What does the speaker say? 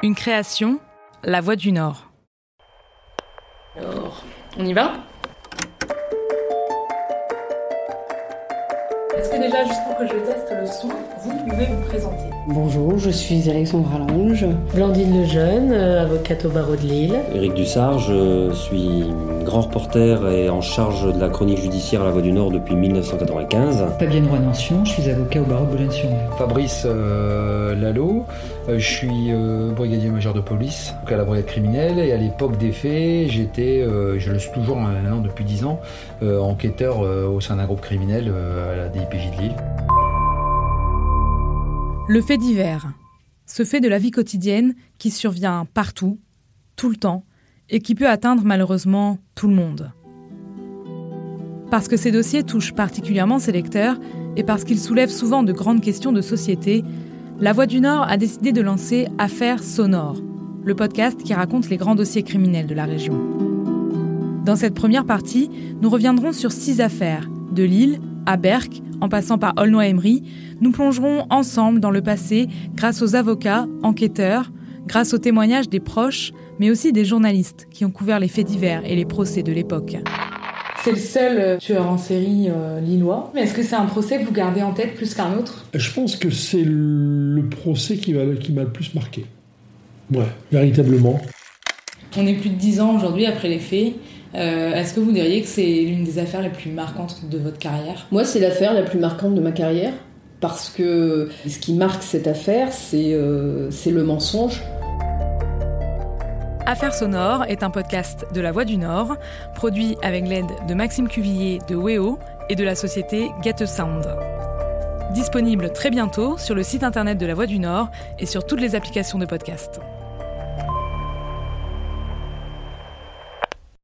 Une création, La Voix du Nord. Alors, on y va? Est-ce que déjà, juste pour que je teste le son, vous pouvez vous présenter? Bonjour, je suis Alexandra Lange. Blandine Lejeune, euh, avocate au barreau de Lille. Éric Dussard, je suis grand reporter et en charge de la chronique judiciaire à la Voix du Nord depuis 1995. Fabienne Roy-Nancion, je suis avocat au barreau de Boulogne-sur-Mer. Fabrice euh, Lalo, euh, je suis euh, brigadier major de police à la brigade criminelle et à l'époque des faits, j'étais, euh, je le suis toujours maintenant depuis 10 ans, euh, enquêteur euh, au sein d'un groupe criminel euh, à la DIPJ de Lille. Le fait divers. Ce fait de la vie quotidienne qui survient partout, tout le temps, et qui peut atteindre malheureusement tout le monde. Parce que ces dossiers touchent particulièrement ses lecteurs et parce qu'ils soulèvent souvent de grandes questions de société, La Voix du Nord a décidé de lancer Affaires sonores, le podcast qui raconte les grands dossiers criminels de la région. Dans cette première partie, nous reviendrons sur six affaires, de Lille à Berck, en passant par Aulnoy-Emery. Nous plongerons ensemble dans le passé grâce aux avocats, enquêteurs, grâce aux témoignages des proches, mais aussi des journalistes qui ont couvert les faits divers et les procès de l'époque. C'est le seul euh, tueur en série euh, lillois. Mais est-ce que c'est un procès que vous gardez en tête plus qu'un autre? Je pense que c'est le procès qui m'a qui le plus marqué. Ouais, véritablement. On est plus de dix ans aujourd'hui après les faits. Euh, est-ce que vous diriez que c'est l'une des affaires les plus marquantes de votre carrière? Moi, c'est l'affaire la plus marquante de ma carrière parce que ce qui marque cette affaire, c'est euh, c'est le mensonge. Affaires sonores est un podcast de La Voix du Nord, produit avec l'aide de Maxime Cuvillier de Weo et de la société Get. Disponible très bientôt sur le site internet de La Voix du Nord et sur toutes les applications de podcast.